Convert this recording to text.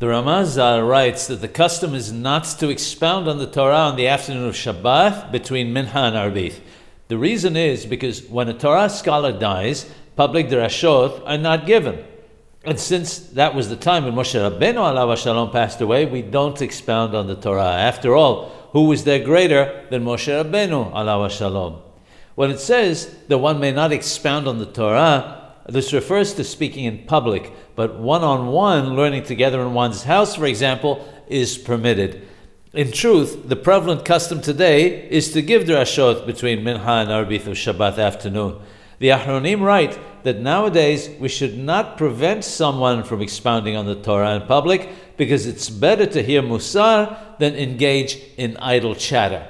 The Ramazal writes that the custom is not to expound on the Torah on the afternoon of Shabbat between Minha and Arbith. The reason is because when a Torah scholar dies, public drashot are not given. And since that was the time when Moshe Rabbeinu alav shalom passed away, we don't expound on the Torah. After all, who was there greater than Moshe Rabbeinu alav shalom? When it says that one may not expound on the Torah, this refers to speaking in public, but one on one, learning together in one's house, for example, is permitted. In truth, the prevalent custom today is to give drashot between Mincha and Arbith of Shabbat afternoon. The Ahronim write that nowadays we should not prevent someone from expounding on the Torah in public because it's better to hear Musar than engage in idle chatter.